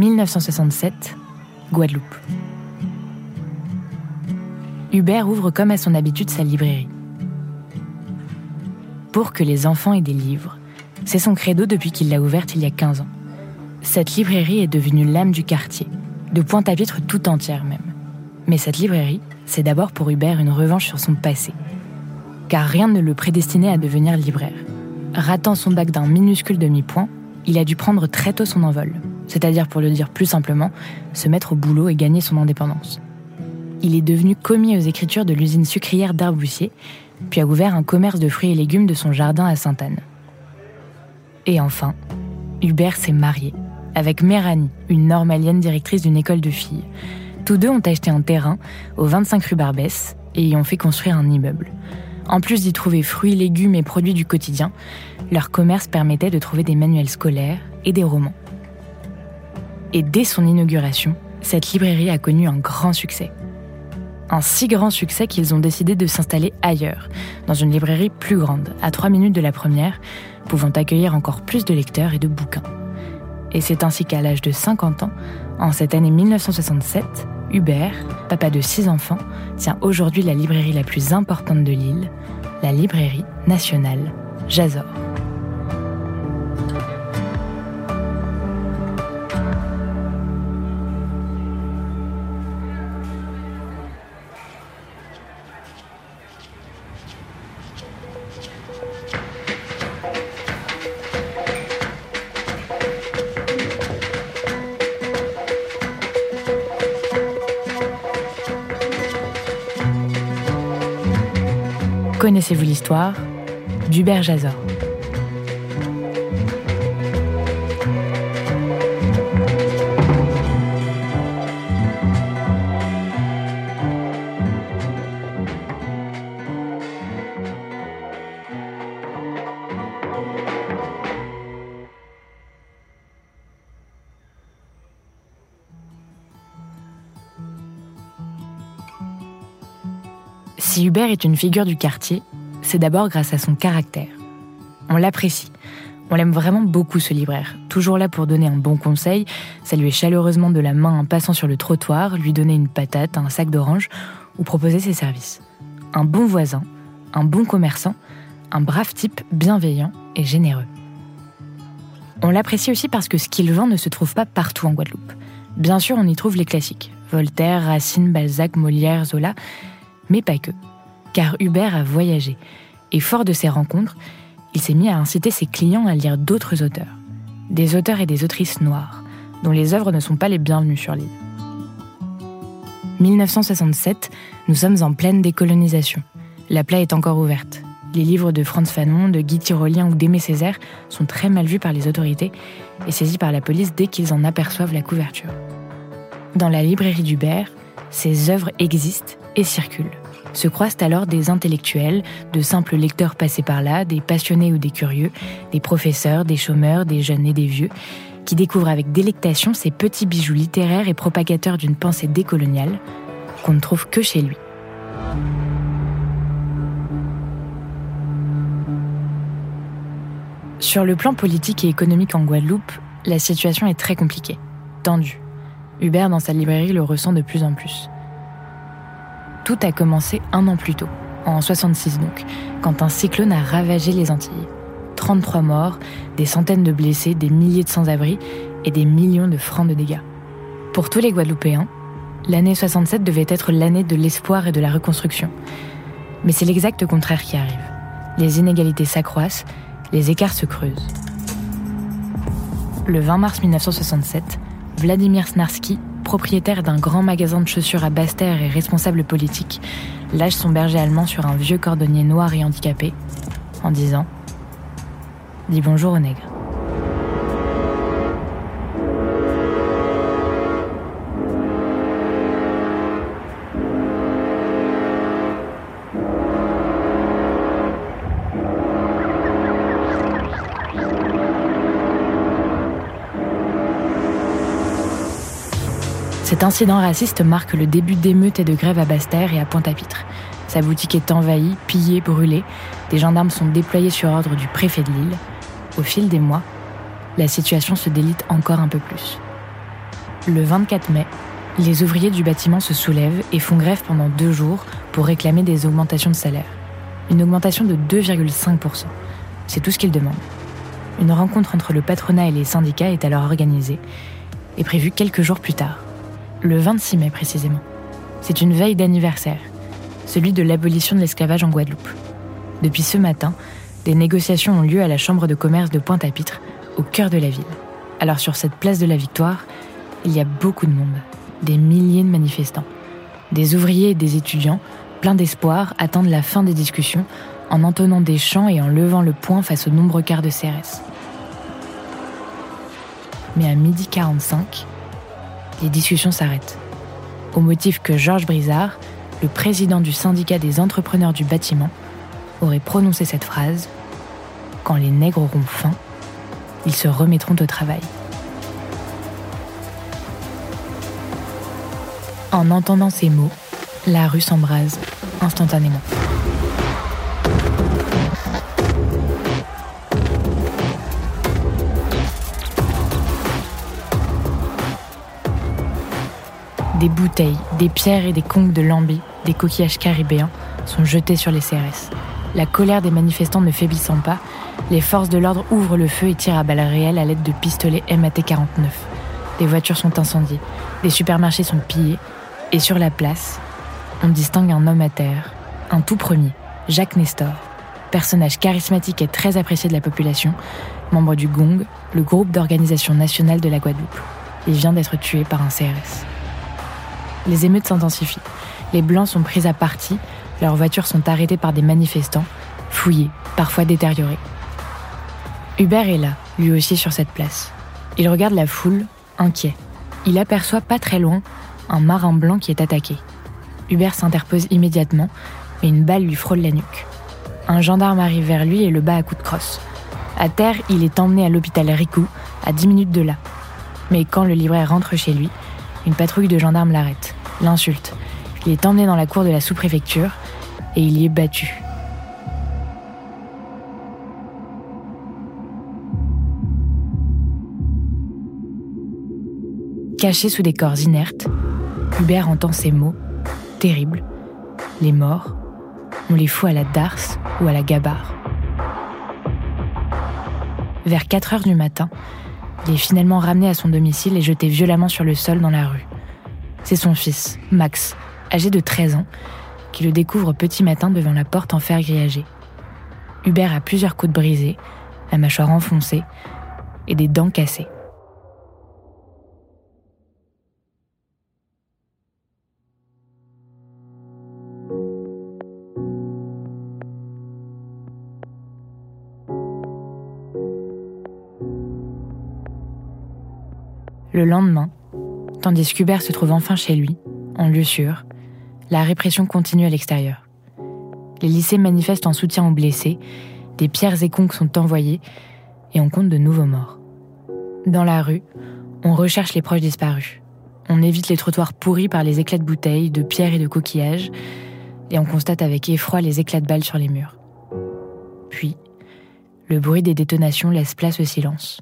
1967, Guadeloupe. Hubert ouvre comme à son habitude sa librairie. Pour que les enfants aient des livres, c'est son credo depuis qu'il l'a ouverte il y a 15 ans. Cette librairie est devenue l'âme du quartier, de Pointe-à-Pitre tout entière même. Mais cette librairie, c'est d'abord pour Hubert une revanche sur son passé. Car rien ne le prédestinait à devenir libraire. Ratant son bac d'un minuscule demi-point, il a dû prendre très tôt son envol, c'est-à-dire pour le dire plus simplement, se mettre au boulot et gagner son indépendance. Il est devenu commis aux écritures de l'usine sucrière d'Arboussier, puis a ouvert un commerce de fruits et légumes de son jardin à Sainte-Anne. Et enfin, Hubert s'est marié avec Méranie, une normalienne directrice d'une école de filles. Tous deux ont acheté un terrain au 25 rue Barbès et y ont fait construire un immeuble. En plus d'y trouver fruits, légumes et produits du quotidien, leur commerce permettait de trouver des manuels scolaires et des romans. Et dès son inauguration, cette librairie a connu un grand succès. Un si grand succès qu'ils ont décidé de s'installer ailleurs, dans une librairie plus grande, à 3 minutes de la première, pouvant accueillir encore plus de lecteurs et de bouquins. Et c'est ainsi qu'à l'âge de 50 ans, en cette année 1967, Hubert, papa de six enfants, tient aujourd'hui la librairie la plus importante de l'île, la librairie nationale Jazor. Connaissez-vous l'histoire d'Hubert Jazor Hubert est une figure du quartier, c'est d'abord grâce à son caractère. On l'apprécie. On l'aime vraiment beaucoup ce libraire, toujours là pour donner un bon conseil, saluer chaleureusement de la main en passant sur le trottoir, lui donner une patate, un sac d'orange ou proposer ses services. Un bon voisin, un bon commerçant, un brave type bienveillant et généreux. On l'apprécie aussi parce que ce qu'il vend ne se trouve pas partout en Guadeloupe. Bien sûr, on y trouve les classiques Voltaire, Racine, Balzac, Molière, Zola, mais pas que. Car Hubert a voyagé, et fort de ses rencontres, il s'est mis à inciter ses clients à lire d'autres auteurs. Des auteurs et des autrices noires, dont les œuvres ne sont pas les bienvenues sur l'île. 1967, nous sommes en pleine décolonisation. La plaie est encore ouverte. Les livres de Franz Fanon, de Guy Tyrolien ou d'Aimé Césaire sont très mal vus par les autorités et saisis par la police dès qu'ils en aperçoivent la couverture. Dans la librairie d'Hubert, ces œuvres existent et circulent. Se croisent alors des intellectuels, de simples lecteurs passés par là, des passionnés ou des curieux, des professeurs, des chômeurs, des jeunes et des vieux, qui découvrent avec délectation ces petits bijoux littéraires et propagateurs d'une pensée décoloniale qu'on ne trouve que chez lui. Sur le plan politique et économique en Guadeloupe, la situation est très compliquée, tendue. Hubert, dans sa librairie, le ressent de plus en plus. Tout a commencé un an plus tôt, en 66 donc, quand un cyclone a ravagé les Antilles. 33 morts, des centaines de blessés, des milliers de sans-abri et des millions de francs de dégâts. Pour tous les Guadeloupéens, l'année 67 devait être l'année de l'espoir et de la reconstruction. Mais c'est l'exact contraire qui arrive. Les inégalités s'accroissent, les écarts se creusent. Le 20 mars 1967, Vladimir Snarsky, propriétaire d'un grand magasin de chaussures à Basse-Terre et responsable politique, lâche son berger allemand sur un vieux cordonnier noir et handicapé, en disant Dis bonjour au nègre. Cet incident raciste marque le début d'émeutes et de grèves à Basse-Terre et à Pointe-à-Pitre. Sa boutique est envahie, pillée, brûlée. Des gendarmes sont déployés sur ordre du préfet de l'île. Au fil des mois, la situation se délite encore un peu plus. Le 24 mai, les ouvriers du bâtiment se soulèvent et font grève pendant deux jours pour réclamer des augmentations de salaire. Une augmentation de 2,5%. C'est tout ce qu'ils demandent. Une rencontre entre le patronat et les syndicats est alors organisée et prévue quelques jours plus tard le 26 mai précisément. C'est une veille d'anniversaire, celui de l'abolition de l'esclavage en Guadeloupe. Depuis ce matin, des négociations ont lieu à la Chambre de commerce de Pointe-à-Pitre, au cœur de la ville. Alors sur cette place de la Victoire, il y a beaucoup de monde, des milliers de manifestants. Des ouvriers et des étudiants, pleins d'espoir, attendent la fin des discussions en entonnant des chants et en levant le poing face aux nombreux quarts de CRS. Mais à midi 45, les discussions s'arrêtent. Au motif que Georges Brizard, le président du syndicat des entrepreneurs du bâtiment, aurait prononcé cette phrase Quand les nègres auront faim, ils se remettront au travail. En entendant ces mots, la rue s'embrase instantanément. Des bouteilles, des pierres et des conques de lambi, des coquillages caribéens sont jetés sur les CRS. La colère des manifestants ne faiblissant pas, les forces de l'ordre ouvrent le feu et tirent à balles réelles à l'aide de pistolets MAT-49. Des voitures sont incendiées, des supermarchés sont pillés, et sur la place, on distingue un homme à terre, un tout premier, Jacques Nestor, personnage charismatique et très apprécié de la population, membre du GONG, le groupe d'organisation nationale de la Guadeloupe. Il vient d'être tué par un CRS. Les émeutes s'intensifient. Les Blancs sont pris à partie, leurs voitures sont arrêtées par des manifestants, fouillées, parfois détériorées. Hubert est là, lui aussi sur cette place. Il regarde la foule, inquiet. Il aperçoit pas très loin un marin blanc qui est attaqué. Hubert s'interpose immédiatement, mais une balle lui frôle la nuque. Un gendarme arrive vers lui et le bat à coups de crosse. À terre, il est emmené à l'hôpital Ricou, à 10 minutes de là. Mais quand le libraire rentre chez lui, une patrouille de gendarmes l'arrête, l'insulte. Il est emmené dans la cour de la sous-préfecture et il y est battu. Caché sous des corps inertes, Hubert entend ces mots, terribles. Les morts, on les fout à la darse ou à la gabarre. Vers 4 heures du matin, il est finalement ramené à son domicile et jeté violemment sur le sol dans la rue. C'est son fils, Max, âgé de 13 ans, qui le découvre petit matin devant la porte en fer grillagé. Hubert a plusieurs côtes brisées, la mâchoire enfoncée et des dents cassées. Le lendemain, tandis qu'Hubert se trouve enfin chez lui, en lieu sûr, la répression continue à l'extérieur. Les lycées manifestent en soutien aux blessés, des pierres et conques sont envoyées, et on compte de nouveaux morts. Dans la rue, on recherche les proches disparus. On évite les trottoirs pourris par les éclats de bouteilles, de pierres et de coquillages, et on constate avec effroi les éclats de balles sur les murs. Puis, le bruit des détonations laisse place au silence.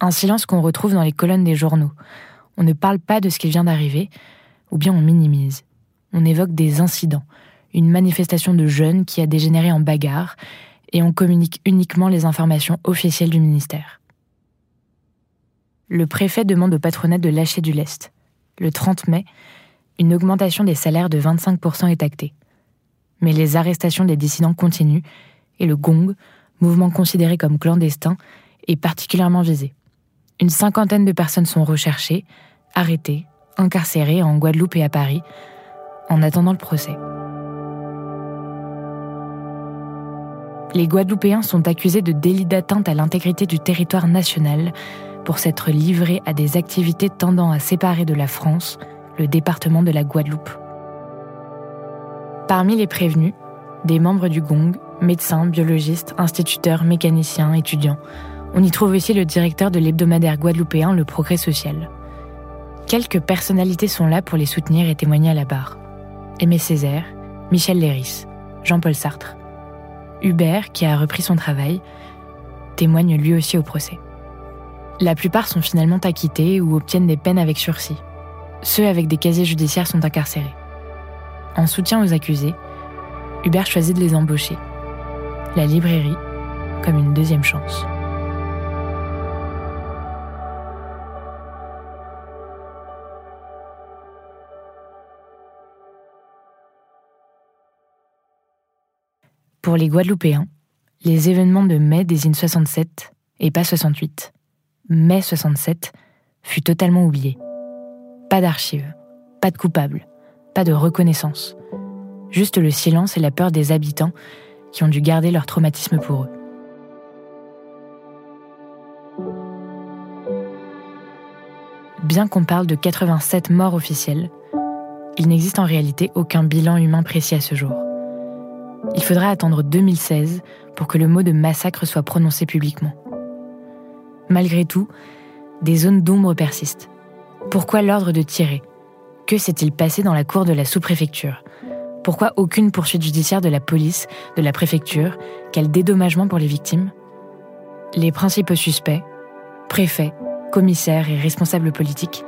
Un silence qu'on retrouve dans les colonnes des journaux. On ne parle pas de ce qui vient d'arriver, ou bien on minimise. On évoque des incidents, une manifestation de jeunes qui a dégénéré en bagarre, et on communique uniquement les informations officielles du ministère. Le préfet demande au patronat de lâcher du lest. Le 30 mai, une augmentation des salaires de 25% est actée. Mais les arrestations des dissidents continuent et le Gong, mouvement considéré comme clandestin, est particulièrement visé. Une cinquantaine de personnes sont recherchées, arrêtées, incarcérées en Guadeloupe et à Paris, en attendant le procès. Les Guadeloupéens sont accusés de délit d'atteinte à l'intégrité du territoire national pour s'être livrés à des activités tendant à séparer de la France le département de la Guadeloupe. Parmi les prévenus, des membres du GONG, médecins, biologistes, instituteurs, mécaniciens, étudiants. On y trouve aussi le directeur de l'hebdomadaire guadeloupéen Le Progrès Social. Quelques personnalités sont là pour les soutenir et témoigner à la barre. Aimé Césaire, Michel Léris, Jean-Paul Sartre. Hubert, qui a repris son travail, témoigne lui aussi au procès. La plupart sont finalement acquittés ou obtiennent des peines avec sursis. Ceux avec des casiers judiciaires sont incarcérés. En soutien aux accusés, Hubert choisit de les embaucher. La librairie comme une deuxième chance. Pour les Guadeloupéens, les événements de mai désignent 67 et pas 68. Mai 67 fut totalement oublié. Pas d'archives, pas de coupables, pas de reconnaissance. Juste le silence et la peur des habitants qui ont dû garder leur traumatisme pour eux. Bien qu'on parle de 87 morts officiels, il n'existe en réalité aucun bilan humain précis à ce jour. Il faudra attendre 2016 pour que le mot de massacre soit prononcé publiquement. Malgré tout, des zones d'ombre persistent. Pourquoi l'ordre de tirer? Que s'est-il passé dans la cour de la sous-préfecture? Pourquoi aucune poursuite judiciaire de la police, de la préfecture? Quel dédommagement pour les victimes? Les principaux suspects, préfets, commissaires et responsables politiques,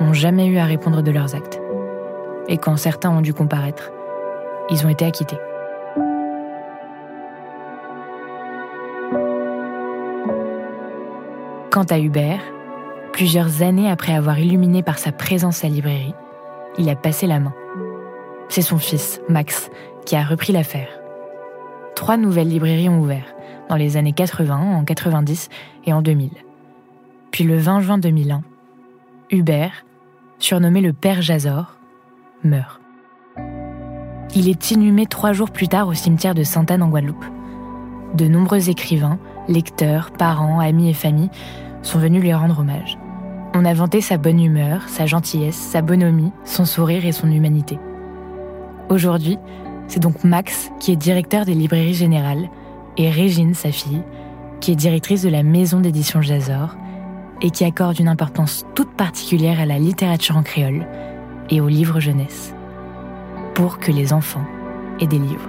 n'ont jamais eu à répondre de leurs actes. Et quand certains ont dû comparaître, ils ont été acquittés. Quant à Hubert, plusieurs années après avoir illuminé par sa présence la librairie, il a passé la main. C'est son fils, Max, qui a repris l'affaire. Trois nouvelles librairies ont ouvert, dans les années 80, en 90 et en 2000. Puis le 20 juin 2001, Hubert, surnommé le Père Jazor, meurt. Il est inhumé trois jours plus tard au cimetière de Sainte-Anne en Guadeloupe. De nombreux écrivains, lecteurs, parents, amis et familles sont venus lui rendre hommage. On a vanté sa bonne humeur, sa gentillesse, sa bonhomie, son sourire et son humanité. Aujourd'hui, c'est donc Max qui est directeur des librairies générales et Régine, sa fille, qui est directrice de la maison d'édition Jazor et qui accorde une importance toute particulière à la littérature en créole et aux livres jeunesse, pour que les enfants aient des livres.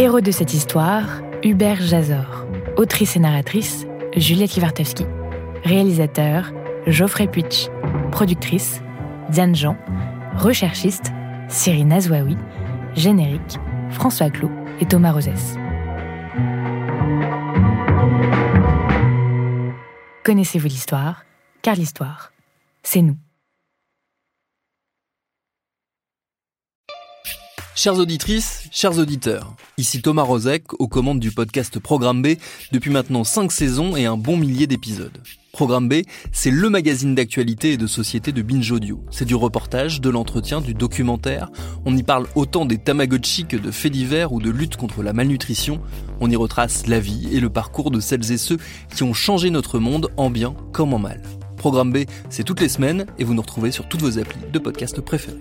Héros de cette histoire, Hubert Jazor. Autrice et narratrice, Juliette Livartowski. Réalisateur, Geoffrey Puitch. Productrice, Diane Jean. Recherchiste, Cyrine Azouaoui. Générique, François Clot et Thomas Rosès. Connaissez-vous l'histoire? Car l'histoire, c'est nous. Chères auditrices, chers auditeurs, ici Thomas Rozek aux commandes du podcast Programme B depuis maintenant 5 saisons et un bon millier d'épisodes. Programme B, c'est le magazine d'actualité et de société de Binge Audio. C'est du reportage, de l'entretien, du documentaire. On y parle autant des Tamagotchi que de faits divers ou de lutte contre la malnutrition. On y retrace la vie et le parcours de celles et ceux qui ont changé notre monde en bien comme en mal. Programme B, c'est toutes les semaines et vous nous retrouvez sur toutes vos applis de podcast préférés.